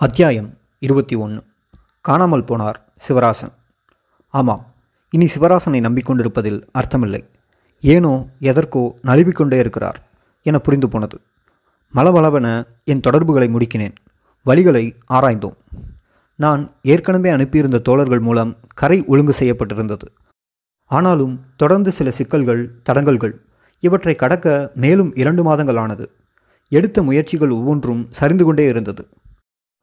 அத்தியாயம் இருபத்தி ஒன்று காணாமல் போனார் சிவராசன். ஆமாம் இனி சிவராசனை நம்பிக்கொண்டிருப்பதில் அர்த்தமில்லை. ஏனோ எதற்கோ நழுவிக்கொண்டே இருக்கிறார் என புரிந்து போனது. மலவளவென என் தொடர்புகளை முடிக்கினேன். வழிகளை ஆராய்ந்தோம். நான் ஏற்கனவே அனுப்பியிருந்த தோழர்கள் மூலம் கரை ஒழுங்கு செய்யப்பட்டிருந்தது. ஆனாலும் தொடர்ந்து சில சிக்கல்கள் தடங்கல்கள் இவற்றை கடக்க மேலும் இரண்டு மாதங்கள் ஆனது எடுத்த முயற்சிகள் ஒவ்வொன்றும் சரிந்து கொண்டே இருந்தது.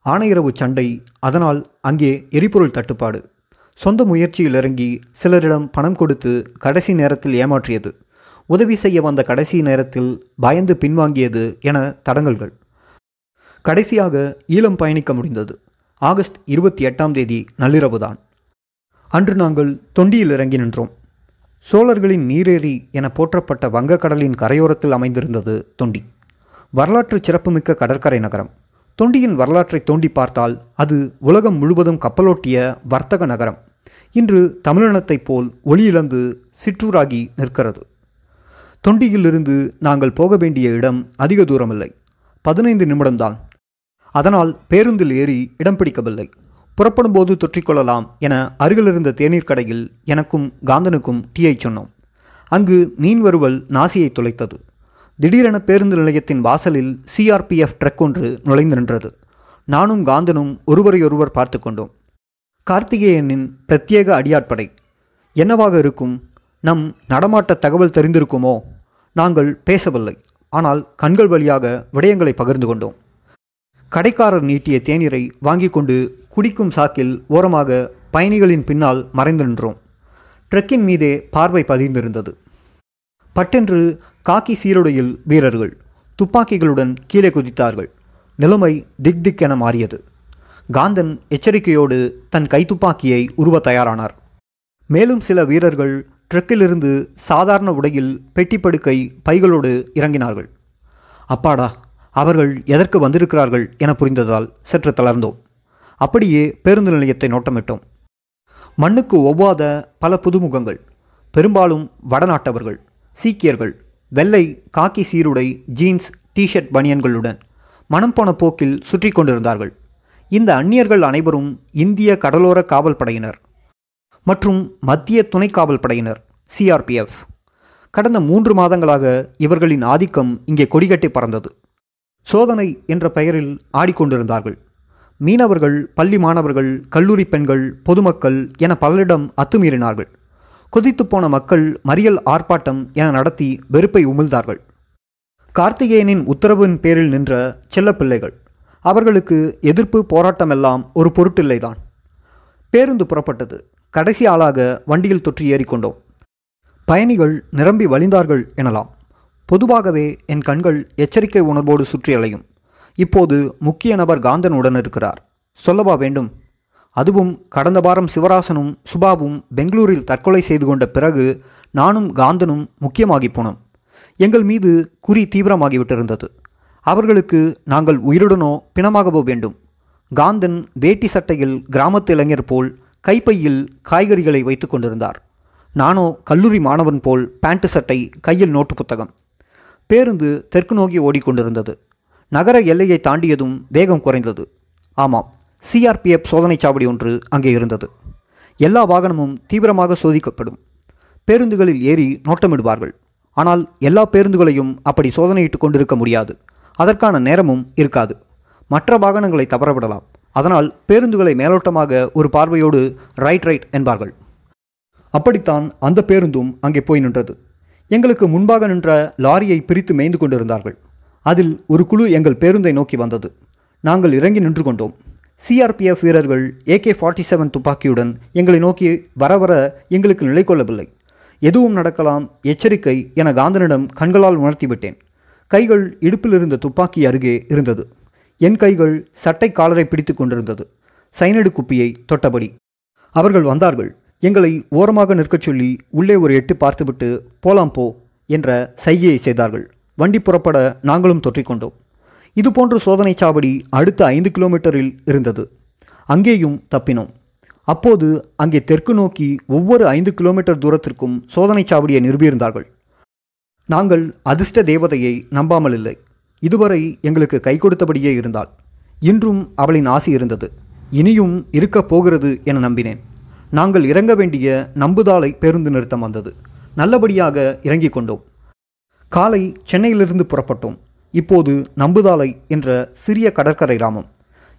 ஆணையரவு சண்டை அதனால் அங்கே எரிபொருள் தட்டுப்பாடு. சொந்த முயற்சியில் இறங்கி சிலரிடம் பணம் கொடுத்து கடைசி நேரத்தில் ஏமாற்றியது. உதவி செய்ய வந்த கடைசி நேரத்தில் பயந்து பின்வாங்கியது என தடங்கல்கள். கடைசியாக ஈழம் பயணிக்க முடிந்தது. ஆகஸ்ட் இருபத்தி எட்டாம் தேதி நள்ளிரவுதான் அன்று நாங்கள் தொண்டியில் இறங்கி நின்றோம். சோழர்களின் நீரேறி என போற்றப்பட்ட வங்கக்கடலின் கரையோரத்தில் அமைந்திருந்தது தொண்டி. வரலாற்று சிறப்புமிக்க கடற்கரை நகரம். தொண்டியின் வரலாற்றை தோண்டி பார்த்தால் அது உலகம் முழுவதும் கப்பலோட்டிய வர்த்தக நகரம். இன்று தமிழினத்தைப் போல் ஒளியிழந்து சிற்றூராகி நிற்கிறது. தொண்டியிலிருந்து நாங்கள் போக வேண்டிய இடம் அதிக தூரமில்லை. பதினைந்து நிமிடம்தான். அதனால் பேருந்தில் ஏறி இடம் பிடிக்கவில்லை. புறப்படும்போது தொற்றிக்கொள்ளலாம் என அருகிலிருந்த தேநீர் கடையில் எனக்கும் காந்தனுக்கும் டீயை சொன்னோம். அங்கு மீன் வருவல் நாசியை துளைத்தது. திடீரென பேருந்து நிலையத்தின் வாசலில் சிஆர்பிஎஃப் ட்ரக் ஒன்று நுழைந்து நின்றது. நானும் காந்தனும் ஒருவரையொருவர் பார்த்து கொண்டோம். கார்த்திகேயனின் பிரத்யேக அடியாட்படை என்னவாக இருக்கும்? நம் நடமாட்ட தகவல் தெரிந்திருக்குமோ? நாங்கள் பேசவில்லை. ஆனால் கண்கள் வழியாக விடயங்களை பகிர்ந்து கொண்டோம். கடைக்காரர் நீட்டிய தேநீரை வாங்கி கொண்டு குடிக்கும் சாக்கில் ஓரமாக பயணிகளின் பின்னால் மறைந்து நின்றோம். ட்ரக்கின் மீதே பார்வை பதிந்திருந்தது. பட்டென்று காக்கி சீருடையில் வீரர்கள் துப்பாக்கிகளுடன் கீழே குதித்தார்கள். நிலைமை திக் திக் என மாறியது. காந்தன் எச்சரிக்கையோடு தன் கைத்துப்பாக்கியை உருவ தயாரானார். மேலும் சில வீரர்கள் ட்ரக்கிலிருந்து சாதாரண உடையில் பெட்டி படுக்கை பைகளோடு இறங்கினார்கள். அப்பாடா அவர்கள் எதற்கு வந்திருக்கிறார்கள் என புரிந்ததால் சற்று தளர்ந்தோம். அப்படியே பேருந்து நிலையத்தை நோட்டமிட்டோம். மண்ணுக்கு ஒவ்வாத பல புதுமுகங்கள். பெரும்பாலும் வடநாட்டவர்கள். சீக்கியர்கள் வெள்ளை காக்கி சீருடை ஜீன்ஸ் டிஷர்ட் பனியன்களுடன் மனம் போன போக்கில் சுற்றி கொண்டிருந்தார்கள். இந்த அந்நியர்கள் அனைவரும் இந்திய கடலோர காவல் படையினர் மற்றும் மத்திய துணை காவல் படையினர் சிஆர்பிஎஃப் கடந்த மூன்று மாதங்களாக இவர்களின் ஆதிக்கம் இங்கே கொடிகட்டி பறந்தது. சோதனை என்ற பெயரில் ஆடிக்கொண்டிருந்தார்கள். மீனவர்கள் பள்ளி மாணவர்கள் கல்லூரி பெண்கள் பொதுமக்கள் என பலரிடம் அத்துமீறினார்கள். கொதித்துப் போன மக்கள் மறியல் ஆர்ப்பாட்டம் என நடத்தி வெறுப்பை உமிழ்ந்தார்கள். கார்த்திகேயனின் உத்தரவின் பேரில் நின்ற செல்லப்பிள்ளைகள் அவர்களுக்கு எதிர்ப்பு போராட்டமெல்லாம் ஒரு பொருட்டில்லைதான். பேருந்து புறப்பட்டது. கடைசி ஆளாக வண்டியில் தொற்றி ஏறிக்கொண்டோம். பயணிகள் நிரம்பி வழிந்தார்கள் எனலாம். பொதுவாகவே என் கண்கள் எச்சரிக்கை உணர்வோடு சுற்றி அலையும் இப்போது முக்கிய நபர் காந்தனுடன் இருக்கிறார். சொல்லவா வேண்டும்? அதுவும் கடந்த வாரம் சிவராசனும் சுபாவும் பெங்களூரில் தற்கொலை செய்து கொண்ட பிறகு நானும் காந்தனும் முக்கியமாகி போனோம். எங்கள் மீது குறி தீவிரமாகிவிட்டிருந்தது. அவர்களுக்கு நாங்கள் உயிருடனோ பிணமாகவோ வேண்டும். காந்தன் வேட்டி சட்டையில் கிராமத்து இளைஞர் போல் கைப்பையில் காய்கறிகளை வைத்து கொண்டிருந்தார். நானோ கல்லூரி மாணவன் போல் பேண்ட் சட்டை கையில் நோட்டு புத்தகம். பேருந்து தெற்கு நோக்கி ஓடிக்கொண்டிருந்தது. நகர எல்லையை தாண்டியதும் வேகம் குறைந்தது. ஆமாம் சிஆர்பிஎஃப் சோதனை சாவடி ஒன்று அங்கே இருந்தது. எல்லா வாகனமும் தீவிரமாக சோதிக்கப்படும். பேருந்துகளில் ஏறி நோட்டமிடுவார்கள். ஆனால் எல்லா பேருந்துகளையும் அப்படி சோதனையிட்டு கொண்டிருக்க முடியாது. அதற்கான நேரமும் இருக்காது. மற்ற வாகனங்களை தவறவிடலாம். அதனால் பேருந்துகளை மேலோட்டமாக ஒரு பார்வையோடு ரைட் ரைட் என்பார்கள். அப்படித்தான் அந்த பேருந்தும் அங்கே போய் நின்றது. எங்களுக்கு முன்பாக நின்ற லாரியை பிரித்து மேய்ந்து கொண்டிருந்தார்கள். அதில் ஒரு குழு எங்கள் பேருந்தை நோக்கி வந்தது. நாங்கள் இறங்கி நின்று கொண்டோம். சிஆர்பிஎஃப் வீரர்கள் ஏகே ஃபார்ட்டி செவன் துப்பாக்கியுடன் எங்களை நோக்கி வர வர எங்களுக்கு நிலை கொள்ளவில்லை. எதுவும் நடக்கலாம் எச்சரிக்கை என காந்தனிடம் கண்களால் உணர்த்திவிட்டேன் கைகள் இடுப்பில் இருந்த துப்பாக்கி அருகே இருந்தது. என் கைகள் சட்டை காலரை பிடித்து கொண்டிருந்தது. சைனடு குப்பியை தொட்டபடி. அவர்கள் வந்தார்கள். எங்களை ஓரமாக நிற்கச் சொல்லி உள்ளே ஒரு எட்டு பார்த்துவிட்டு போலாம் போ என்ற சைகையை செய்தார்கள். வண்டி புறப்பட நாங்களும் தொற்றிக்கொண்டோம். இதுபோன்ற சோதனை சாவடி அடுத்த ஐந்து கிலோமீட்டரில் இருந்தது. அங்கேயும் தப்பினோம். அப்போது அங்கே தெற்கு நோக்கி ஒவ்வொரு ஐந்து கிலோமீட்டர் தூரத்திற்கும் சோதனை சாவடியை நிறுவியிருந்தார்கள். நாங்கள் அதிர்ஷ்ட தேவதையை நம்பாமல் இல்லை. இதுவரை எங்களுக்கு கை கொடுத்தபடியே இருந்தாள். இன்றும் அவளின் ஆசை இருந்தது. இனியும் இருக்கப் போகிறது என நம்பினேன். நாங்கள் இறங்க வேண்டிய நம்புதாளை பேருந்து நிறுத்தம் வந்தது. நல்லபடியாக இறங்கிக் கொண்டோம். காலை சென்னையிலிருந்து புறப்பட்டோம். இப்போது நம்புதாலை என்ற சிறிய கடற்கரை கிராமம்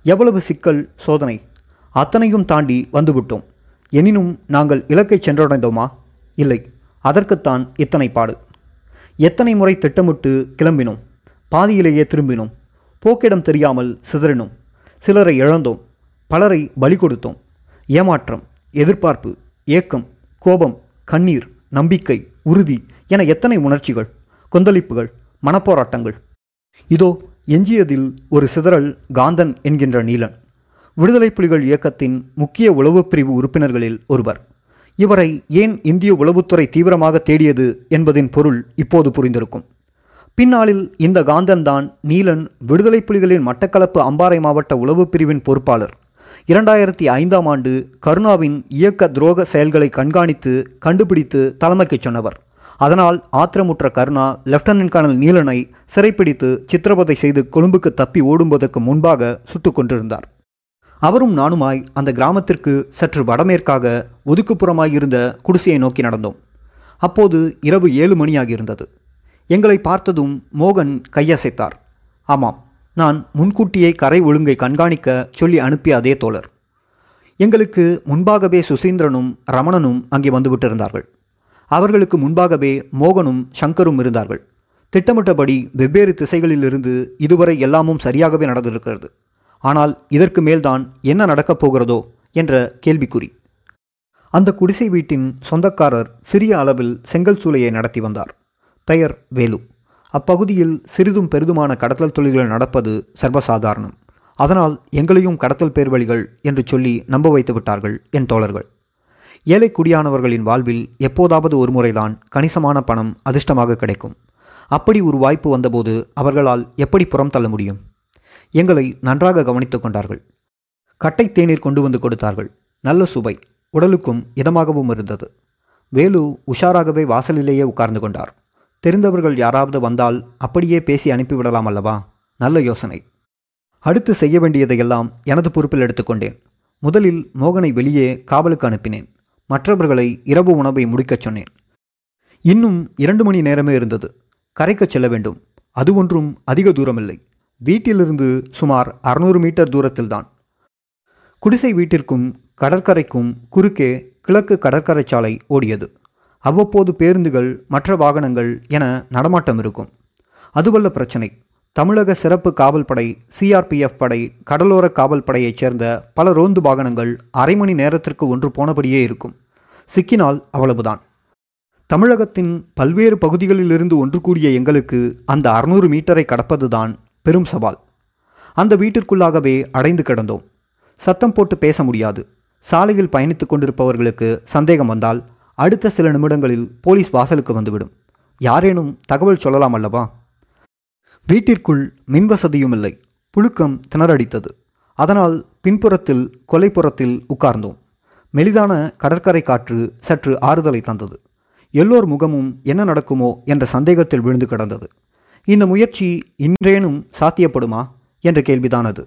எவ்வளவு சிக்கல் சோதனை. அத்தனையும் தாண்டி வந்துவிட்டோம். எனினும் நாங்கள் இலக்கை சென்றடைந்தோமா? இல்லை. அதற்குத்தான் இத்தனை பாடு. எத்தனை முறை திட்டமிட்டு கிளம்பினோம். பாதியிலேயே திரும்பினோம். போக்கிடம் தெரியாமல் சிதறினோம். சிலரை இழந்தோம். பலரை பலி கொடுத்தோம். ஏமாற்றம் எதிர்பார்ப்பு ஏக்கம் கோபம் கண்ணீர் நம்பிக்கை உறுதி என எத்தனை உணர்ச்சிகள் கொந்தளிப்புகள் மனப்போராட்டங்கள். இதோ எஞ்சியதில் ஒரு சிதறல் காந்தன் என்கின்ற நீலன். விடுதலை புலிகள் இயக்கத்தின் முக்கிய உளவுப் பிரிவு உறுப்பினர்களில் ஒருவர். இவரை ஏன் இந்திய உளவுத்துறை தீவிரமாக தேடியது என்பதின் பொருள் இப்போது புரிந்திருக்கும். பின்னாளில் இந்த காந்தன்தான் நீலன் விடுதலை புலிகளின் மட்டக்களப்பு அம்பாறை மாவட்ட உளவுப் பிரிவின் பொறுப்பாளர். இரண்டாயிரத்தி ஐந்தாம் ஆண்டு கருணாவின் இயக்க துரோக செயல்களை கண்காணித்து கண்டுபிடித்து தலைமைக்கு சொன்னவர். அதனால் ஆத்திரமுற்ற கருணா லெப்டினன்ட் கர்னல் நீலனை சிறைப்பிடித்து சித்திரவதை செய்து கொழும்புக்கு தப்பி ஓடுவதற்கு முன்பாக சுட்டுக் கொண்டிருந்தார் அவரும் நானுமாய் அந்த கிராமத்திற்கு சற்று வடமேற்காக ஒதுக்குப்புறமாய் இருந்த குடிசையை நோக்கி நடந்தோம். அப்போது இரவு ஏழு மணியாகியிருந்தது. எங்களை பார்த்ததும் மோகன் கையசைத்தார். ஆமாம் நான் முன்கூட்டியே கரை ஒழுங்கை கண்காணிக்க சொல்லி அனுப்பிய அதே தோழர். எங்களுக்கு முன்பாகவே சுசீந்திரனும் ரமணனும் அங்கே வந்துவிட்டிருந்தார்கள். அவர்களுக்கு முன்பாகவே மோகனும் சங்கரும் இருந்தார்கள். திட்டமிட்டபடி வெவ்வேறு திசைகளிலிருந்து இதுவரை எல்லாமும் சரியாகவே நடந்திருக்கிறது. ஆனால் இதற்கு மேல்தான் என்ன நடக்கப் போகிறதோ என்ற கேள்விக்குறி. அந்த குடிசை வீட்டின் சொந்தக்காரர் சிறிய அளவில் செங்கல் சூளையை நடத்தி வந்தார். பெயர் வேலு. அப்பகுதியில் சிறிதும் பெரிதுமான கடத்தல் தொழில்கள் நடப்பது சர்வசாதாரணம். அதனால் எங்களையும் கடத்தல் பேர்வழிகள் என்று சொல்லி நம்ப வைத்து விட்டார்கள் என் தோழர்கள். ஏழை குடியானவர்களின் வாழ்வில் எப்போதாவது ஒரு முறைதான் கணிசமான பணம் அதிர்ஷ்டமாக கிடைக்கும். அப்படி ஒரு வாய்ப்பு வந்தபோது அவர்களால் எப்படி புறம் தள்ள முடியும்? எங்களை நன்றாக கவனித்துக் கொண்டார்கள். கட்டை தேநீர் கொண்டு வந்து கொடுத்தார்கள். நல்ல சுவை உடலுக்கும் இதமாகவும் இருந்தது. வேலு உஷாராகவே வாசலிலேயே உட்கார்ந்து கொண்டார். தெரிந்தவர்கள் யாராவது வந்தால் அப்படியே பேசி அனுப்பிவிடலாம் அல்லவா? நல்ல யோசனை. அடுத்து செய்ய வேண்டியதையெல்லாம் எனது பொறுப்பில் எடுத்துக்கொண்டேன். முதலில் மோகனை வெளியே காவலுக்கு அனுப்பினேன். மற்றவர்களை இரவு உணவை முடிக்கச் சொன்னேன். இன்னும் இரண்டு மணி நேரமே இருந்தது. கரைக்கச் செல்ல வேண்டும். அது ஒன்றும் அதிக தூரமில்லை. வீட்டிலிருந்து சுமார் அறுநூறு மீட்டர் தூரத்தில்தான். குடிசை வீட்டிற்கும் கடற்கரைக்கும் குறுக்கே கிழக்கு கடற்கரை சாலை ஓடியது. அவ்வப்போது பேருந்துகள் மற்ற வாகனங்கள் என நடமாட்டம் இருக்கும். அதுவல்ல பிரச்சனை. தமிழக சிறப்பு காவல் படை சிஆர்பிஎஃப் படை கடலோர காவல் படையைச் சேர்ந்த பல ரோந்து வாகனங்கள் அரை மணி நேரத்திற்கு ஒன்று போனபடியே இருக்கும். சிக்கினால் அவ்வளவுதான். தமிழகத்தின் பல்வேறு பகுதிகளிலிருந்து ஒன்று கூடிய எங்களுக்கு அந்த அறுநூறு மீட்டரை கடப்பதுதான் பெரும் சவால். அந்த வீட்டிற்குள்ளாகவே அடைந்து கிடந்தோம். சத்தம் போட்டு பேச முடியாது. சாலையில் பயணித்துக் கொண்டிருப்பவர்களுக்கு சந்தேகம் வந்தால் அடுத்த சில நிமிடங்களில் போலீஸ் வாசலுக்கு வந்துவிடும். யாரேனும் தகவல் சொல்லலாம் அல்லவா? வீட்டிற்குள் மின்வசதியும் இல்லை. புழுக்கம் திணறடித்தது. அதனால் பின்புறத்தில் கொலைப்புறத்தில் உட்கார்ந்தோம். மெலிதான கடற்கரை காற்று சற்று ஆறுதலை தந்தது. எல்லோர் முகமும் என்ன நடக்குமோ என்ற சந்தேகத்தில் விழுந்து கிடந்தது. இந்த முயற்சி இன்றேனும் சாத்தியப்படுமா என்ற கேள்விதான் அது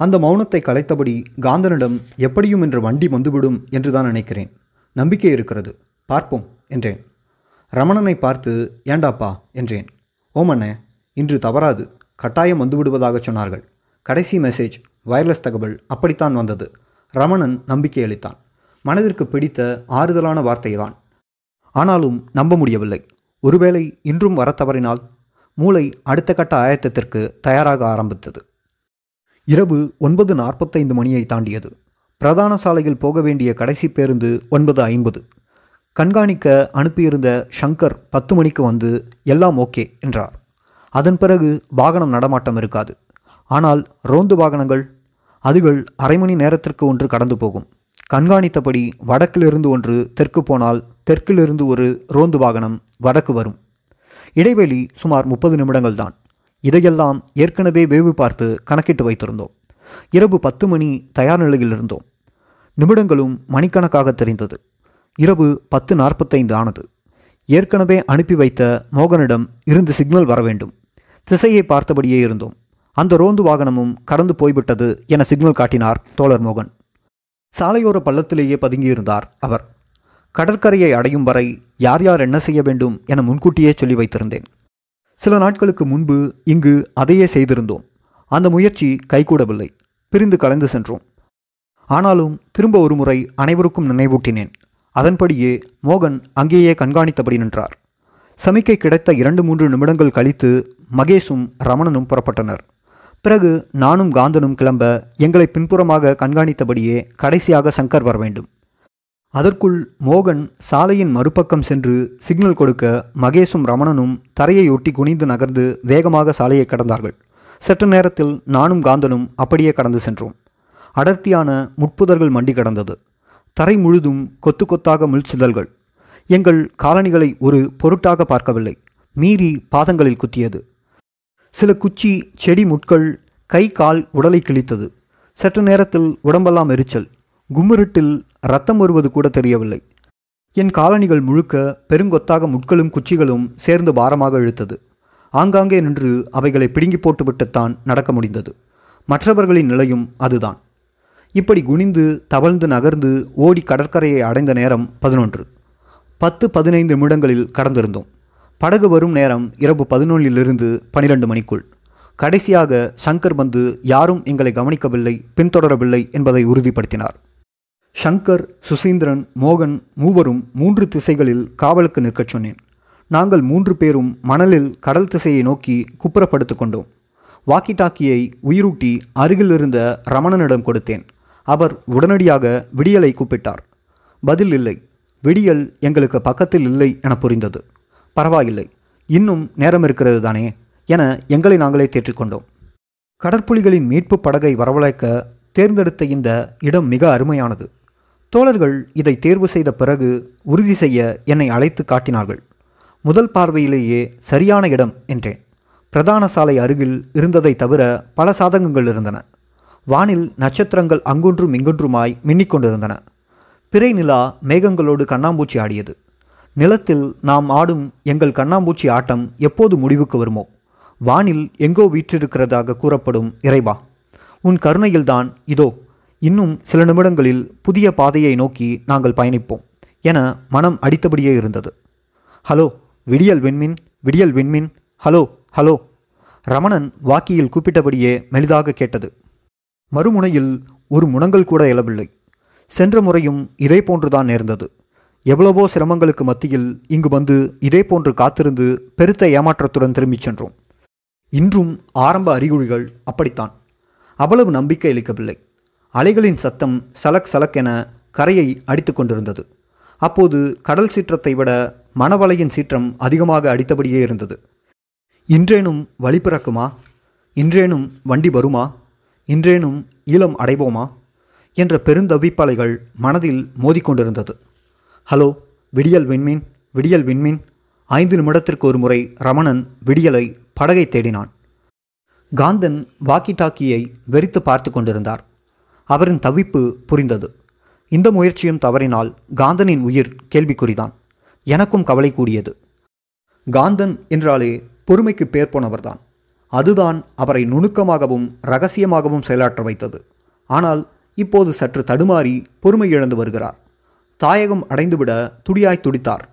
அந்த மௌனத்தை கலைத்தபடி காந்தனிடம் எப்படியும் இன்று வண்டி வந்துவிடும் என்றுதான் நினைக்கிறேன். நம்பிக்கை இருக்கிறது. பார்ப்போம் என்றேன். ரமணனை பார்த்து ஏண்டாப்பா என்றேன். ஓமண்ணே இன்று தவறாது. கட்டாயம் வந்துவிடுவதாக சொன்னார்கள். கடைசி மெசேஜ் வயர்லெஸ் தகவல் அப்படித்தான் வந்தது. ரமணன் நம்பிக்கை அளித்தான். மனதிற்கு பிடித்த ஆறுதலான வார்த்தைதான். ஆனாலும் நம்ப முடியவில்லை. ஒருவேளை இன்றும் வரத் தவறினால் மூளை அடுத்த கட்ட ஆயத்தத்திற்கு தயாராக ஆரம்பித்தது. இரவு ஒன்பது நாற்பத்தைந்து மணியை தாண்டியது. பிரதான சாலையில் போக வேண்டிய கடைசி பேருந்து ஒன்பது ஐம்பது. கண்காணிக்க அனுப்பியிருந்த ஷங்கர் பத்து மணிக்கு வந்து எல்லாம் ஓகே என்றார். அதன் பிறகு வாகனம் நடமாட்டம் இருக்காது. ஆனால் ரோந்து வாகனங்கள் அதுகள் அரை மணி நேரத்திற்கு ஒன்று கடந்து போகும். கண்காணித்தபடி வடக்கிலிருந்து ஒன்று தெற்கு போனால் தெற்கிலிருந்து ஒரு ரோந்து வாகனம் வடக்கு வரும். இடைவெளி சுமார் முப்பது நிமிடங்கள் தான். இதையெல்லாம் ஏற்கனவே வேவு பார்த்து கணக்கிட்டு வைத்திருந்தோம். இரவு பத்து மணி தயார் நிலையில் இருந்தோம். நிமிடங்களும் மணிக்கணக்காக தெரிந்தது. இரவு பத்து நாற்பத்தைந்து ஆனது. ஏற்கனவே அனுப்பி வைத்த மோகனிடம் இருந்து சிக்னல் வர வேண்டும். திசையை பார்த்தபடியே இருந்தோம். அந்த ரோந்து வாகனமும் கடந்து போய்விட்டது என சிக்னல் காட்டினார் தோழர் மோகன். சாலையோர பள்ளத்திலேயே பதுங்கியிருந்தார் அவர். கடற்கரையை அடையும் வரை யார் யார் என்ன செய்ய வேண்டும் என முன்கூட்டியே சொல்லி வைத்திருந்தேன். சில நாட்களுக்கு முன்பு இங்கு அதையே செய்திருந்தோம். அந்த முயற்சி கைகூடவில்லை. பிரிந்து கலந்து சென்றோம். ஆனாலும் திரும்ப ஒரு முறை அனைவருக்கும் நினைவூட்டினேன். அதன்படியே மோகன் அங்கேயே கண்காணித்தபடி நின்றார். சமிக்கை கிடைத்த இரண்டு மூன்று நிமிடங்கள் கழித்து மகேஷும் ரமணனும் புறப்பட்டனர். பிறகு நானும் காந்தனும் கிளம்ப எங்களை பின்புறமாக கண்காணித்தபடியே கடைசியாக சங்கர் வர வேண்டும். அதற்குள் மோகன் சாலையின் மறுபக்கம் சென்று சிக்னல் கொடுக்க மகேஷும் ரமணனும் தரையை ஒட்டி குனிந்து நகர்ந்து வேகமாக சாலையை கடந்தார்கள். சற்று நேரத்தில் நானும் காந்தனும் அப்படியே கடந்து சென்றோம். அடர்த்தியான முட்புதர்கள் மண்டி கடந்தது. தரை முழுதும் கொத்து கொத்தாக முள்சிதழ்கள் எங்கள் காலணிகளை ஒரு பொருட்டாக பார்க்கவில்லை. மீறி பாதங்களில் குத்தியது. சில குச்சி செடி முட்கள் கை கால் உடலை கிழித்தது. சற்று நேரத்தில் உடம்பெல்லாம் எரிச்சல். கும்மிருட்டில் ரத்தம் வருவது கூட தெரியவில்லை. என் காலணிகள் முழுக்க பெருங்கொத்தாக முட்களும் குச்சிகளும் சேர்ந்து பாரமாக இழுத்தது. ஆங்காங்கே நின்று அவைகளை பிடுங்கி போட்டுவிட்டுத்தான் நடக்க முடிந்தது. மற்றவர்களின் நிலையும் அதுதான். இப்படி குனிந்து தவழ்ந்து நகர்ந்து ஓடி கடற்கரையை அடைந்த நேரம் பதினொன்று. பத்து பதினைந்து நிமிடங்களில் கடந்திருந்தோம். படகு வரும் நேரம் இரவு பதினொன்றிலிருந்து பனிரெண்டு மணிக்குள். கடைசியாக சங்கர் வந்து யாரும் எங்களை கவனிக்கவில்லை பின்தொடரவில்லை என்பதை உறுதிப்படுத்தினார். ஷங்கர் சுசீந்திரன் மோகன் மூவரும் மூன்று திசைகளில் காவலுக்கு நிற்கச் சொன்னேன். நாங்கள் மூன்று பேரும் மணலில் கடல் திசையை நோக்கி குப்புறப்படுத்து கொண்டோம். வாக்கி டாக்கியை உயிரூட்டி அருகில் இருந்த ரமணனிடம் கொடுத்தேன். அவர் உடனடியாக விடியலை கூப்பிட்டார். பதில் இல்லை. விடியல் எங்களுக்கு பக்கத்தில் இல்லை என புரிந்தது. பரவாயில்லை. இன்னும் நேரம் இருக்கிறது தானே என எங்களை நாங்களே தேற்றிக்கொண்டோம். கடற்புலிகளின் மீட்பு படகை வரவழைக்க தேர்ந்தெடுத்த இந்த இடம் மிக அருமையானது. தோழர்கள் இதை தேர்வு செய்த பிறகு உறுதி செய்ய என்னை அழைத்து காட்டினார்கள். முதல் பார்வையிலேயே சரியான இடம் என்றேன். பிரதான சாலை அருகில் இருந்ததை தவிர பல சாதகங்கள் இருந்தன. வானில் நட்சத்திரங்கள் அங்கொன்றும் இங்கொன்றுமாய் மின்னிக்கொண்டிருந்தன பிறை நிலா மேகங்களோடு கண்ணாம்பூச்சி ஆடியது. நிலத்தில் நாம் ஆடும் எங்கள் கண்ணாம்பூச்சி ஆட்டம் எப்போது முடிவுக்கு வருமோ? வானில் எங்கோ வீற்றிருக்கிறதாக கூறப்படும் இறைவா உன் கருணையில்தான் இதோ இன்னும் சில நிமிடங்களில் புதிய பாதையை நோக்கி நாங்கள் பயணிப்போம் என மனம் அடித்தபடியே இருந்தது. ஹலோ விடியல் விண்மின் விடியல் விண்மின் ஹலோ ஹலோ ரமணன் வாக்கியில் கூப்பிட்டபடியே மெலிதாக கேட்டது. மறுமுனையில் ஒரு முனங்கள் கூட இயலவில்லை சென்ற முறையும் இதே போன்றுதான் நேர்ந்தது. எவ்வளவோ சிரமங்களுக்கு மத்தியில் இங்கு வந்து இதே போன்று காத்திருந்து பெருத்த ஏமாற்றத்துடன் திரும்பிச் சென்றோம். இன்றும் ஆரம்ப அறிகுறிகள் அப்படித்தான். அவ்வளவு நம்பிக்கை அளிக்கவில்லை. அலைகளின் சத்தம் சலக் சலக் என கரையை அடித்து கொண்டிருந்தது. அப்போது கடல் சீற்றத்தை விட மணவலையின் சீற்றம் அதிகமாக அடித்தபடியே இருந்தது. இன்றேனும் வழி பிறக்குமா? இன்றேனும் வண்டி வருமா? இன்றேனும் ஈழம் அடைவோமா? என்ற பெருந்தவிப்பலைகள் மனதில் மோதிக்கொண்டிருந்தது ஹலோ விடியல் விண்மீன் விடியல் விண்மீன். ஐந்து நிமிடத்திற்கு ஒரு முறை ரமணன் விடியலை படகை தேடினான். காந்தன் வாக்கி டாக்கியை வெறித்து பார்த்து கொண்டிருந்தார். அவரின் தவிப்பு புரிந்தது. இந்த முயற்சியும் தவறினால் காந்தனின் உயிர் கேள்விக்குறிதான். எனக்கும் கவலை கூடியது. காந்தன் என்றாலே பொறுமைக்கு பேர் போனவர்தான். அதுதான் அவரை நுணுக்கமாகவும் ரகசியமாகவும் செயலாற்ற வைத்தது. ஆனால் இப்போது சற்று தடுமாறி பொறுமை இழந்து வருகிறார். தாயகம் அடைந்துவிட துடியாய் துடித்தார்.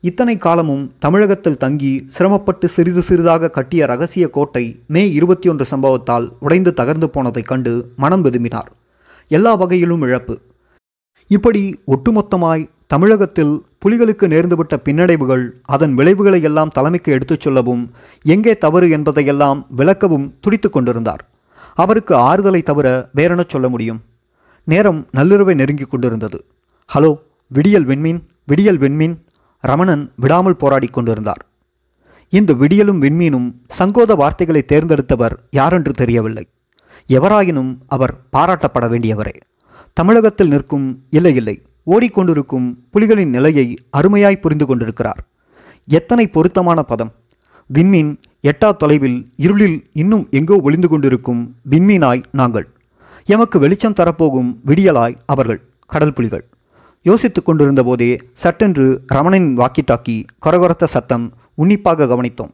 இத்தனை காலமும் தமிழகத்தில் தங்கி சிரமப்பட்டு சிறிது சிறிதாக கட்டிய ரகசிய கோட்டை மே இருபத்தி ஒன்று சம்பவத்தால் உடைந்து தகர்ந்து போனதைக் கண்டு மனம் விரும்பினார் எல்லா வகையிலும் இழப்பு. இப்படி ஒட்டுமொத்தமாய் தமிழகத்தில் புலிகளுக்கு நேர்ந்துவிட்ட பின்னடைவுகள் அதன் விளைவுகளை எல்லாம் தலைமைக்கு எடுத்துச் சொல்லவும் எங்கே தவறு என்பதையெல்லாம் விளக்கவும் துடித்து கொண்டிருந்தார். அவருக்கு ஆறுதலை தவிர வேறென சொல்ல முடியும். நேரம் நள்ளிரவை நெருங்கிக் கொண்டிருந்தது. ஹலோ! விடியல் விண்மீன் விடியல் விண்மீன் ரமணன் விடாமல் போராடி கொண்டிருந்தார். இந்த விடியலும் விண்மீனும் சங்கோத வார்த்தைகளை தேர்ந்தெடுத்தவர் யாரென்று தெரியவில்லை. எவராயினும் அவர் பாராட்டப்பட வேண்டியவரே. தமிழகத்தில் நிற்கும் இல்லை இல்லை. ஓடிக்கொண்டிருக்கும் புலிகளின் நிலையை அருமையாய் புரிந்து கொண்டிருக்கிறார். எத்தனை பொருத்தமான பதம். விண்மீன் எட்டா தொலைவில் இருளில் இன்னும் எங்கோ ஒளிந்து கொண்டிருக்கும் விண்மீனாய் நாங்கள். எமக்கு வெளிச்சம் தரப்போகும் விடியலாய் அவர்கள் கடல் புலிகள். யோசித்துக் கொண்டிருந்த போதே சட்டென்று ரமணனின் வாக்கி டாக்கி கொரகொரத்த சத்தம் உன்னிப்பாக கவனித்தோம்.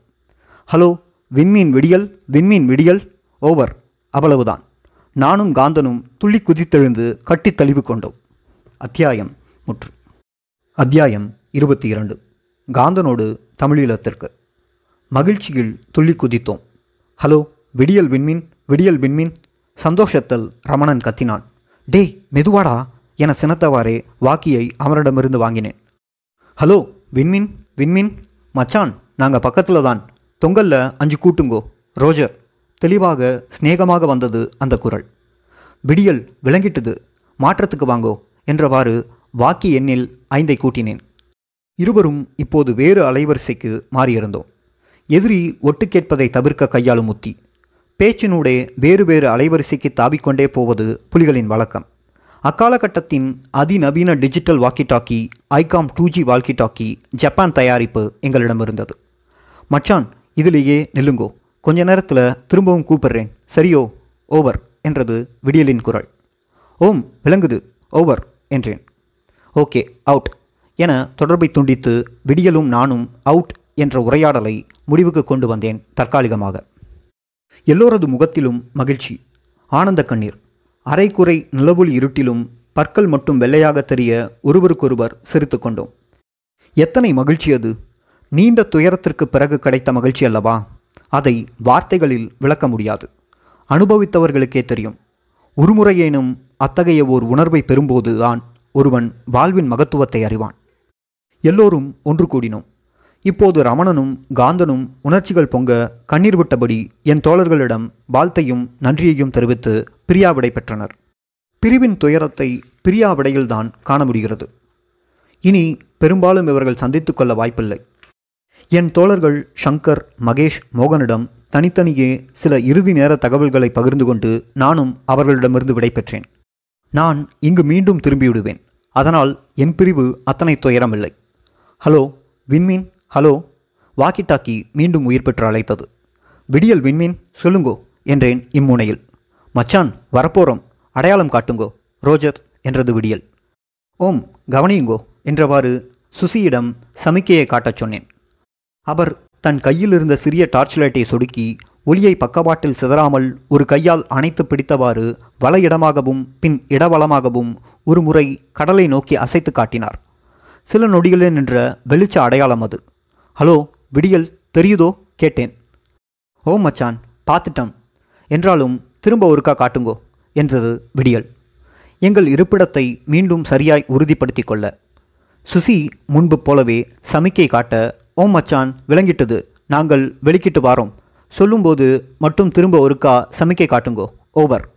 ஹலோ விண்மீன் விடியல் விண்மீன் விடியல் ஓவர். அவ்வளவுதான். நானும் காந்தனும் துள்ளி குதித்தெழுந்து கட்டித் தழுவி கொண்டோம். அத்தியாயம் முற்று. அத்தியாயம் இருபத்தி இரண்டு காந்தனோடு தமிழீழத்திற்கு மகிழ்ச்சியில் துள்ளி குதித்தோம். ஹலோ விடியல் விண்மீன் விடியல் விண்மீன். சந்தோஷத்தில் ரமணன் கத்தினான். டேய் மெதுவாடா. என சினத்தவாறே வாக்கியை அவரிடமிருந்து வாங்கினேன். ஹலோ விண்மீன் விண்மீன் மச்சான் நாங்கள் பக்கத்தில் தான் தொங்கல்ல அஞ்சு கூட்டுங்கோ. ரோஜர். தெளிவாக சிநேகமாக வந்தது அந்த குரல். விடியல் விளங்கிட்டது. மாற்றத்துக்கு வாங்கோ. என்றவாறு வாக்கி எண்ணில் ஐந்தை கூட்டினேன். இருவரும் இப்போது வேறு அலைவரிசைக்கு மாறியிருந்தோம். எதிரி ஒட்டு கேட்பதை தவிர்க்க கையாளும் உத்தி. பேச்சினூடே வேறு வேறு அலைவரிசைக்கு தாவிக்கொண்டே போவது புலிகளின் வழக்கம். அக்காலகட்டத்தின் அதிநவீன digital walkie talkie Icom two G walkie talkie Japan தயாரிப்பு எங்களிடம் இருந்தது. மச்சான் இதிலேயே நில்லுங்கோ. கொஞ்ச நேரத்தில் திரும்பவும் கூப்பிடுறேன். சரியோ ஓவர் என்றது விடியலின் குரல். ஓம் விளங்குது. ஓவர் என்றேன். ஓகே அவுட் என தொடர்பை துண்டித்து விடியலும் நானும் அவுட் என்ற உரையாடலை முடிவுக்கு கொண்டு வந்தேன் தற்காலிகமாக. எல்லோரது முகத்திலும் மகிழ்ச்சி ஆனந்த கண்ணீர். அரைக்குறை நிலவுள் இருட்டிலும் பற்கள் மட்டும் வெள்ளையாக தெரிய ஒருவருக்கொருவர் சிரித்து கொண்டோம். எத்தனை மகிழ்ச்சி அது? நீண்ட துயரத்திற்கு பிறகு கிடைத்த மகிழ்ச்சி அல்லவா? அதை வார்த்தைகளில் விளக்க முடியாது. அனுபவித்தவர்களுக்கே தெரியும். ஒருமுறையேனும் அத்தகைய ஓர் உணர்வை பெறும்போதுதான் ஒருவன் வாழ்வின் மகத்துவத்தை அறிவான். எல்லோரும் ஒன்று கூடினோம். இப்போது ரமணனும் காந்தனும் உணர்ச்சிகள் பொங்க கண்ணீர் விட்டபடி என் தோழர்களிடம் வாழ்த்தையும் நன்றியையும் தெரிவித்து பிரியாவிடை பெற்றனர். பிரிவின் துயரத்தை பிரியாவிடையில்தான் காண முடிகிறது. இனி பெரும்பாலும் இவர்கள் சந்தித்துக் கொள்ள வாய்ப்பில்லை. என் தோழர்கள் ஷங்கர் மகேஷ் மோகனிடம் தனித்தனியே சில இறுதி நேர தகவல்களை பகிர்ந்து கொண்டு நானும் அவர்களிடமிருந்து விடைபெற்றேன் நான் இங்கு மீண்டும் திரும்பிவிடுவேன். அதனால் என் பிரிவு அத்தனை துயரமில்லை. ஹலோ விண்மீன்? ஹலோ வாக்கி டாக்கி மீண்டும் உயிர் பெற்று அழைத்தது. விடியல் விண்மீன் சொல்லுங்கோ என்றேன் இம்முனையில். மச்சான் வரப்போறோம். அடையாளம் காட்டுங்கோ ரோஜர் என்றது விடியல். ஓம் கவனியுங்கோ என்றவாறு சுசியிடம் சமிக்கையை காட்டச் சொன்னேன். அவர் தன் கையில் இருந்த சிறிய டார்ச் லைட்டை சொடுக்கி ஒளியை பக்கவாட்டில் சிதறாமல் ஒரு கையால் அணைத்து பிடித்தவாறு வல இடமாகவும் பின் இடவளமாகவும் ஒரு முறை கடலை நோக்கி அசைத்து காட்டினார். சில நொடிகளில் நின்ற வெளிச்ச அடையாளம் அது. ஹலோ விடியல் தெரியுதோ? கேட்டேன். ஓ மச்சான் பார்த்துட்டோம். என்றாலும் திரும்ப ஒருக்கா காட்டுங்கோ என்றது விடியல். எங்கள் இருப்பிடத்தை மீண்டும் சரியாய் உறுதிப்படுத்தி கொள்ள. சுசி முன்பு போலவே சமிக்கை காட்ட ஓம் மச்சான் விளங்கிட்டது. நாங்கள் வெளிக்கிட்டு வாரோம். சொல்லும்போது மட்டும் திரும்ப ஒருக்கா சமிக்கை காட்டுங்கோ. ஓவர்.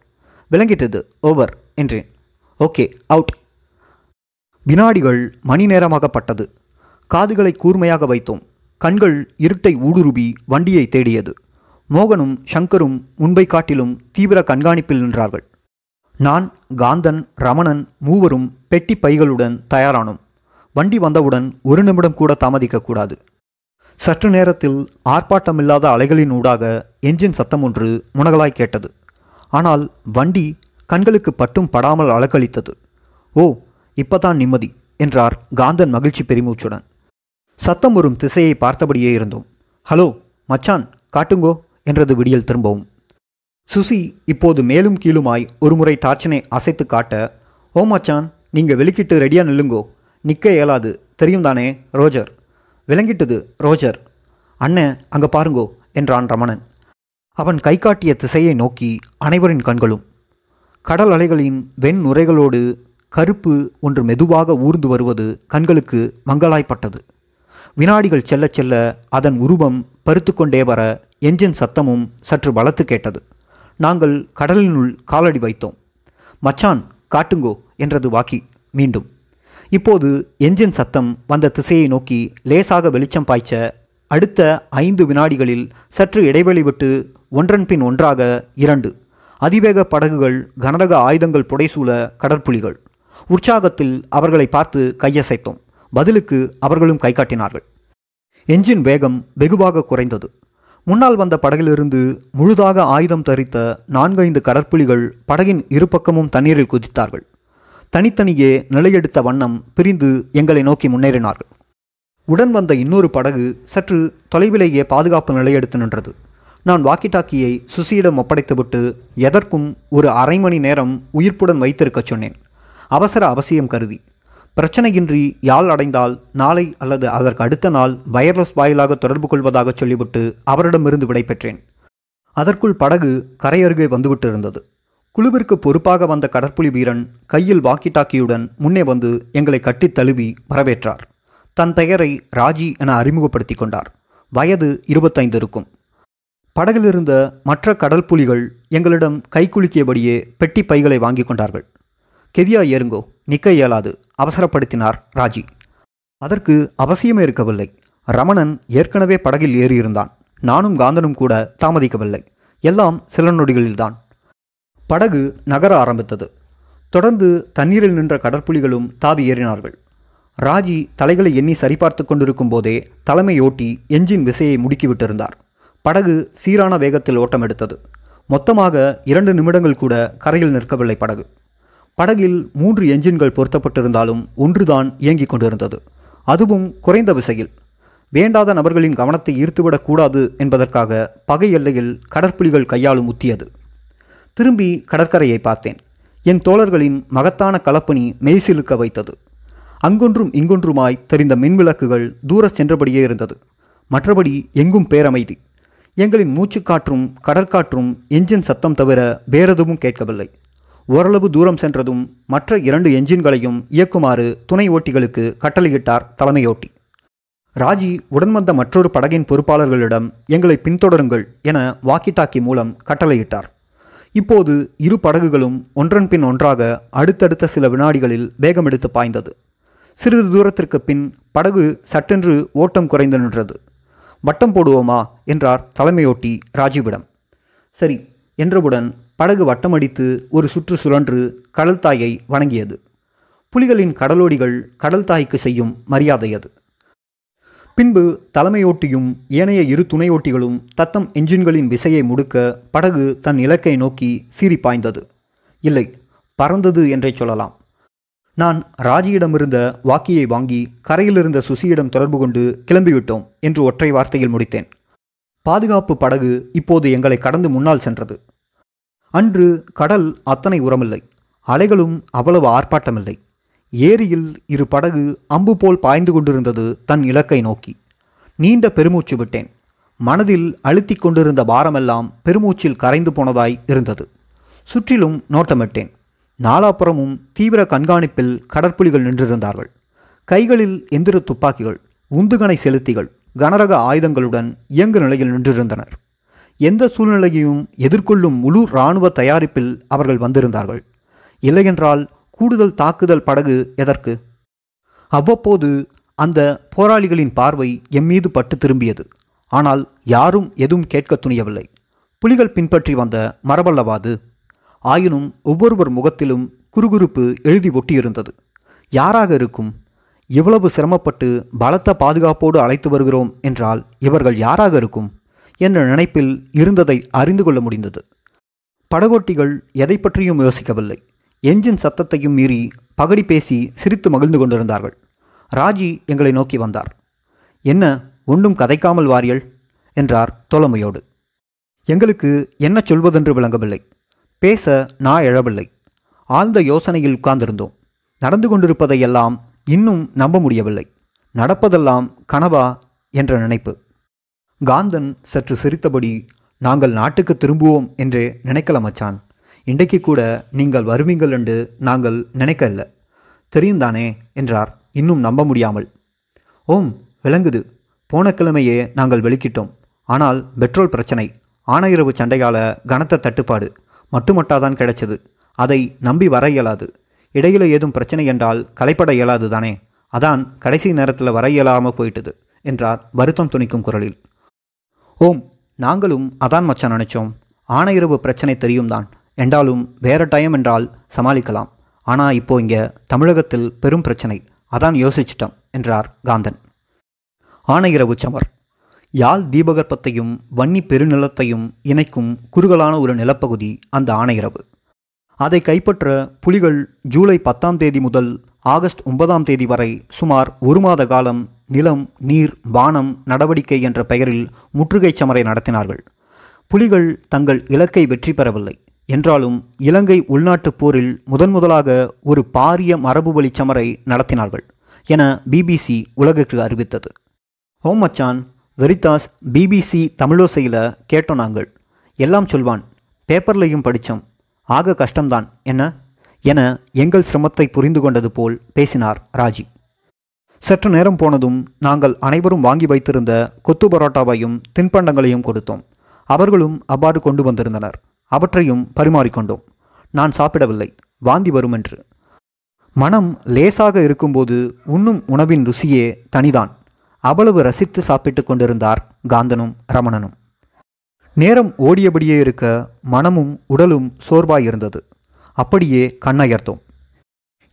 விளங்கிட்டது. ஓவர் என்றேன். Okay out. வினாடிகள் மணி நேரமாகப்பட்டது. காதுகளை கூர்மையாக வைத்தோம். கண்கள் இருட்டை ஊடுருவி வண்டியை தேடியது. மோகனும் ஷங்கரும் முன்பை காட்டிலும் தீவிர கண்காணிப்பில் நின்றார்கள். நான் காந்தன் ரமணன் மூவரும் பெட்டி பைகளுடன் தயாரானோம். வண்டி வந்தவுடன் ஒரு நிமிடம் கூட தாமதிக்கக்கூடாது சற்று நேரத்தில் ஆர்ப்பாட்டமில்லாத அலைகளின் ஊடாக என்ஜின் சத்தம் ஒன்று முனகலாய் கேட்டது. ஆனால் வண்டி கண்களுக்கு பட்டும் படாமல் அலக்களித்தது ஓ இப்பதான் நிம்மதி என்றார் காந்தன் மகிழ்ச்சி பெருமூச்சுடன். சத்தம் வரும் திசையை பார்த்தபடியே இருந்தோம். ஹலோ மச்சான் காட்டுங்கோ என்றது விடியல் திரும்பவும். சுசி இப்போது மேலும் கீழுமாய் ஒருமுறை டார்ச்சனை அசைத்து காட்ட ஓ மச்சான் நீங்கள் வெளிக்கிட்டு ரெடியாக நில்லுங்கோ. நிற்க இயலாது. தெரியும் தானே ரோஜர். விளங்கிட்டது ரோஜர். அண்ணன் அங்கே பாருங்கோ என்றான் ரமணன். அவன் கை காட்டிய திசையை நோக்கி அனைவரின் கண்களும். கடல் அலைகளின் வெண் நுரைகளோடு கருப்பு ஒன்று மெதுவாக ஊர்ந்து வருவது கண்களுக்கு மங்களாய்ப்பட்டது வினாடிகள் செல்ல செல்ல அதன் உருவம் பருத்துக்கொண்டே வர என்ஜின் சத்தமும் சற்று பலத்து கேட்டது. நாங்கள் கடலினுள் காலடி வைத்தோம். மச்சான் காட்டுங்கோ என்றது வாக்கி மீண்டும். இப்போது என்ஜின் சத்தம் வந்த திசையை நோக்கி லேசாக வெளிச்சம் பாய்ச்ச அடுத்த ஐந்து வினாடிகளில் சற்று இடைவெளி விட்டு ஒன்றன் பின் ஒன்றாக இரண்டு. அதிவேக படகுகள் கனரக ஆயுதங்கள் புடைசூழ கடற்புலிகள். உற்சாகத்தில் அவர்களை பார்த்து கையசைத்தோம். பதிலுக்கு அவர்களும் கை காட்டினார்கள். என்ஜின் வேகம் வெகுவாக குறைந்தது. முன்னால் வந்த படகிலிருந்து முழுதாக ஆயுதம் தரித்த நான்கைந்து கடற்புலிகள் படகின் இருபக்கமும் தண்ணீரில் குதித்தார்கள். தனித்தனியே நிலையெடுத்த வண்ணம் பிரிந்து எங்களை நோக்கி முன்னேறினார்கள். உடன் வந்த இன்னொரு படகு சற்று தொலைவிலேயே பாதுகாப்பு நிலையெடுத்து நின்றது. நான் வாக்கி டாக்கியை சுசியிடம் ஒப்படைத்துவிட்டு எதற்கும் ஒரு அரை மணி நேரம் உயிர்ப்புடன் வைத்திருக்கச் சொன்னேன். அவசர அவசியம் கருதி. பிரச்சனையின்றி யாழ் அடைந்தால் நாளை அல்லது அதற்கு அடுத்த நாள் வயர்லெஸ் வாயிலாக தொடர்பு கொள்வதாக சொல்லிவிட்டு அவரிடமிருந்து விடை பெற்றேன். அதற்குள் படகு கரையருகே வந்துவிட்டு இருந்தது குழுவிற்கு பொறுப்பாக வந்த கடற்புலி வீரன் கையில் வாக்கி டாக்கியுடன் முன்னே வந்து எங்களை கட்டித் தழுவி வரவேற்றார். தன் பெயரை ராஜி என அறிமுகப்படுத்தி கொண்டார். வயது இருபத்தைந்து இருக்கும். படகிலிருந்த மற்ற கடல் புலிகள் எங்களிடம் கைக்குலுக்கியபடியே பெட்டி பைகளை வாங்கி கொண்டார்கள். கெதியா ஏறுங்கோ. நிற்க இயலாது. அவசரப்படுத்தினார் ராஜி. அதற்கு அவசியமே இருக்கவில்லை. ரமணன் ஏற்கனவே படகில் ஏறியிருந்தான். நானும் காந்தனும் கூட தாமதிக்கவில்லை. எல்லாம் சில நொடிகளில்தான் படகு நகர ஆரம்பித்தது. தொடர்ந்து தண்ணீரில் நின்ற கடற்புலிகளும் தாவி ஏறினார்கள். ராஜி தலைகளை எண்ணி சரிபார்த்து கொண்டிருக்கும் போதே தலைமையோட்டி எஞ்சின் விசையை முடுக்கிவிட்டிருந்தார் படகு சீரான வேகத்தில் ஓட்டம் எடுத்தது. மொத்தமாக இரண்டு நிமிடங்கள் கூட கரையில் நிற்கவில்லை படகு. படகில் மூன்று என்ஜின்கள் பொருத்தப்பட்டிருந்தாலும் ஒன்றுதான் இயங்கிக் கொண்டிருந்தது. அதுவும் குறைந்த விசையில். வேண்டாத நபர்களின் கவனத்தை ஈர்த்துவிடக் கூடாது என்பதற்காக பகை எல்லையில் கடற்புலிகள் கையாளும் உத்தியது. திரும்பி கடற்கரையை பார்த்தேன். என் தோழர்களின் மகத்தான கலப்பணி மெய்சிலுக்க வைத்தது. அங்கொன்றும் இங்கொன்றுமாய் தெரிந்த மின்விளக்குகள் தூர சென்றபடியே இருந்தது. மற்றபடி எங்கும் பேரமைதி. எங்களின் மூச்சுக்காற்றும் கடற்காற்றும் என்ஜின் சத்தம் தவிர வேறெதுவும் கேட்கவில்லை. ஓரளவு தூரம் சென்றதும் மற்ற இரண்டு என்ஜின்களையும் இயக்குமாறு துணை ஓட்டிகளுக்கு கட்டளையிட்டார் தலைமையோட்டி. ராஜி உடன் வந்த மற்றொரு படகின் பொறுப்பாளர்களிடம் எங்களை பின்தொடருங்கள் என வாக்கி டாக்கி மூலம் கட்டளையிட்டார். இப்போது இரு படகுகளும் ஒன்றன் பின் ஒன்றாக அடுத்தடுத்த சில வினாடிகளில் வேகமெடுத்து பாய்ந்தது. சிறிது தூரத்திற்கு பின் படகு சட்டென்று ஓட்டம் குறைந்து நின்றது. வட்டம் போடுவோமா? என்றார் தலைமையோட்டி ராஜீவிடம். சரி என்றவுடன் படகு வட்டமடித்து ஒரு சுற்று சுழன்று கடல்தாயை வணங்கியது. புலிகளின் கடலோடிகள் கடல்தாய்க்கு செய்யும் மரியாதை அது. பின்பு தலைமையோட்டியும் ஏனைய இரு துணையோட்டிகளும் தத்தம் என்ஜின்களின் விசையை முடுக்க படகு தன் இலக்கை நோக்கி சீறி பாய்ந்தது. இல்லை பறந்தது என்றே சொல்லலாம். நான் ராஜியிடமிருந்த வாக்கியை வாங்கி கரையிலிருந்த சுசியிடம் தொடர்பு கொண்டு கிளம்பிவிட்டோம் என்று ஒற்றை வார்த்தையில் முடித்தேன். பாதுகாப்பு படகு இப்போது எங்களை கடந்து முன்னால் சென்றது. அன்று கடல் அத்தனை உரமில்லை அலைகளும் அவ்வளவு ஆர்ப்பாட்டமில்லை. ஏரியில் இரு படகு அம்பு போல் பாய்ந்து கொண்டிருந்தது தன் இலக்கை நோக்கி. நீண்ட பெருமூச்சு விட்டேன். மனதில் அழுத்திக் கொண்டிருந்த பாரமெல்லாம் பெருமூச்சில் கரைந்து போனதாய் இருந்தது. சுற்றிலும் நோட்டமிட்டேன். நாலாப்புறமும் தீவிர கண்காணிப்பில் கடற்புலிகள் நின்றிருந்தார்கள். கைகளில் எந்திர துப்பாக்கிகள் உந்துகணை செலுத்திகள் கனரக ஆயுதங்களுடன் இயங்கு நிலையில் நின்றிருந்தனர். எந்த சூழ்நிலையையும் எதிர்கொள்ளும் முழு இராணுவ தயாரிப்பில் அவர்கள் வந்திருந்தார்கள். இல்லையென்றால் கூடுதல் தாக்குதல் படகு எதற்கு? அவ்வப்போது அந்த போராளிகளின் பார்வை எம்மீது பட்டு திரும்பியது. ஆனால் யாரும் எதுவும் கேட்க துணியவில்லை. புலிகள் பின்பற்றி வந்த மரபல்லவாது. ஆயினும் ஒவ்வொருவர் முகத்திலும் குறுகுறுப்பு எழுதி ஒட்டியிருந்தது. யாராக இருக்கும்? இவ்வளவு சிரமப்பட்டு பலத்த பாதுகாப்போடு அழைத்து வருகிறோம் என்றால் இவர்கள் யாராக இருக்கும்? என்ற நினைப்பில் இருந்ததை அறிந்து கொள்ள முடிந்தது. படகோட்டிகள் எதை பற்றியும் யோசிக்கவில்லை. என்ஜின் சத்தத்தையும் மீறி பகடி பேசி சிரித்து மகிழ்ந்து கொண்டிருந்தார்கள். ராஜி எங்களை நோக்கி வந்தார். என்ன ஒன்றும் கதைக்காமல் வாரியல்? என்றார் தோழமையோடு எங்களுக்கு என்ன சொல்வதென்று விளங்கவில்லை. பேச நான் எழவில்லை. ஆழ்ந்த யோசனையில் உட்கார்ந்திருந்தோம். நடந்து கொண்டிருப்பதையெல்லாம் இன்னும் நம்ப முடியவில்லை. நடப்பதெல்லாம் கனவா? என்ற நினைப்பு. காந்தன் சற்று சிரித்தபடி நாங்கள் நாட்டுக்கு திரும்புவோம் என்றே நினைக்கல மச்சான். இன்றைக்கு கூட நீங்கள் வருவீங்கள் என்று நாங்கள் நினைக்கல தெரியும் தானே என்றார். இன்னும் நம்ப முடியாமல். ஓம் விளங்குது. போன கிழமையே நாங்கள் வெளிக்கிட்டோம். ஆனால் பெட்ரோல் பிரச்சனை. ஆணையரவு சண்டையால கனத்த தட்டுப்பாடு. மட்டுமட்டாதான் கிடைச்சது. அதை நம்பி வர இயலாது. இடையில ஏதும் பிரச்சனை என்றால் கலைப்பட இயலாது தானே. அதான் கடைசி நேரத்தில் வர இயலாமல் போயிட்டது என்றார் வருத்தம் துணிக்கும் குரலில். ஓம் நாங்களும் அதான் மச்சான் நினைச்சோம். ஆணையரவு பிரச்சனை தெரியும் தான் என்றாலும் வேற டைம் என்றால் சமாளிக்கலாம். ஆனால் இப்போ இங்கே தமிழகத்தில் பெரும் பிரச்சனை. அதான் யோசிச்சிட்டோம் என்றார் காந்தன். ஆணையரவு சமர். யாழ் தீபகற்பத்தையும் வன்னி பெருநிலத்தையும் இணைக்கும் குறுகலான ஒரு நிலப்பகுதி அந்த ஆணையரவு அதை கைப்பற்ற புலிகள் ஜூலை பத்தாம் தேதி முதல் ஆகஸ்ட் ஒன்பதாம் தேதி வரை சுமார் ஒரு மாத காலம் நிலம் நீர் வானம் நடவடிக்கை என்ற பெயரில் முற்றுகைச் சமரை நடத்தினார்கள். புலிகள் தங்கள் இலக்கை வெற்றி பெறவில்லை. என்றாலும் இலங்கை உள்நாட்டுப் போரில் முதன் முதலாக ஒரு பாரிய மரபுவழிச் சமரை நடத்தினார்கள் என பிபிசி உலகுக்கு அறிவித்தது. ஓம் மச்சான் வெரிதாஸ் பிபிசி தமிழோசையில் கேட்டோம் நாங்கள். எல்லாம் சொல்வான் பேப்பர்லையும் படித்தோம் ஆக கஷ்டம்தான். என்ன? என எங்கள் சிரமத்தை புரிந்து கொண்டது போல் பேசினார் ராஜி. சற்று நேரம் போனதும் நாங்கள் அனைவரும் வாங்கி வைத்திருந்த கொத்து பரோட்டாவையும் தின்பண்டங்களையும் கொடுத்தோம். அவர்களும் அவ்வாறு கொண்டு வந்திருந்தனர். அவற்றையும் பரிமாறிக்கொண்டோம். நான் சாப்பிடவில்லை. வாந்தி வரும் என்று மனம் லேசாக இருக்கும்போது உண்ணும் உணவின் ருசியே தனிதான். அவ்வளவு ரசித்து சாப்பிட்டு கொண்டிருந்தார் காந்தனும் ரமணனும். நேரம் ஓடியபடியே இருக்க மனமும் உடலும் சோர்வாயிருந்தது. அப்படியே கண்ணயர்த்தோம்.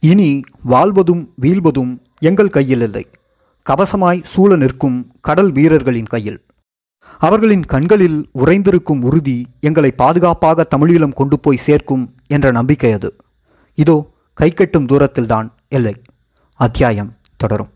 இனி வாழ்வதும் வீழ்வதும் எங்கள் கையில் இல்லை. கவசமாய் சூழ நிற்கும் கடல் வீரர்களின் கையில். அவர்களின் கண்களில் உறைந்திருக்கும் உறுதி எங்களை பாதுகாப்பாக தமிழீழம் கொண்டு போய் சேர்க்கும் என்ற நம்பிக்கை அது. இதோ கைக்கட்டும் தூரத்தில்தான் எல்லை. அத்தியாயம் தொடரும்.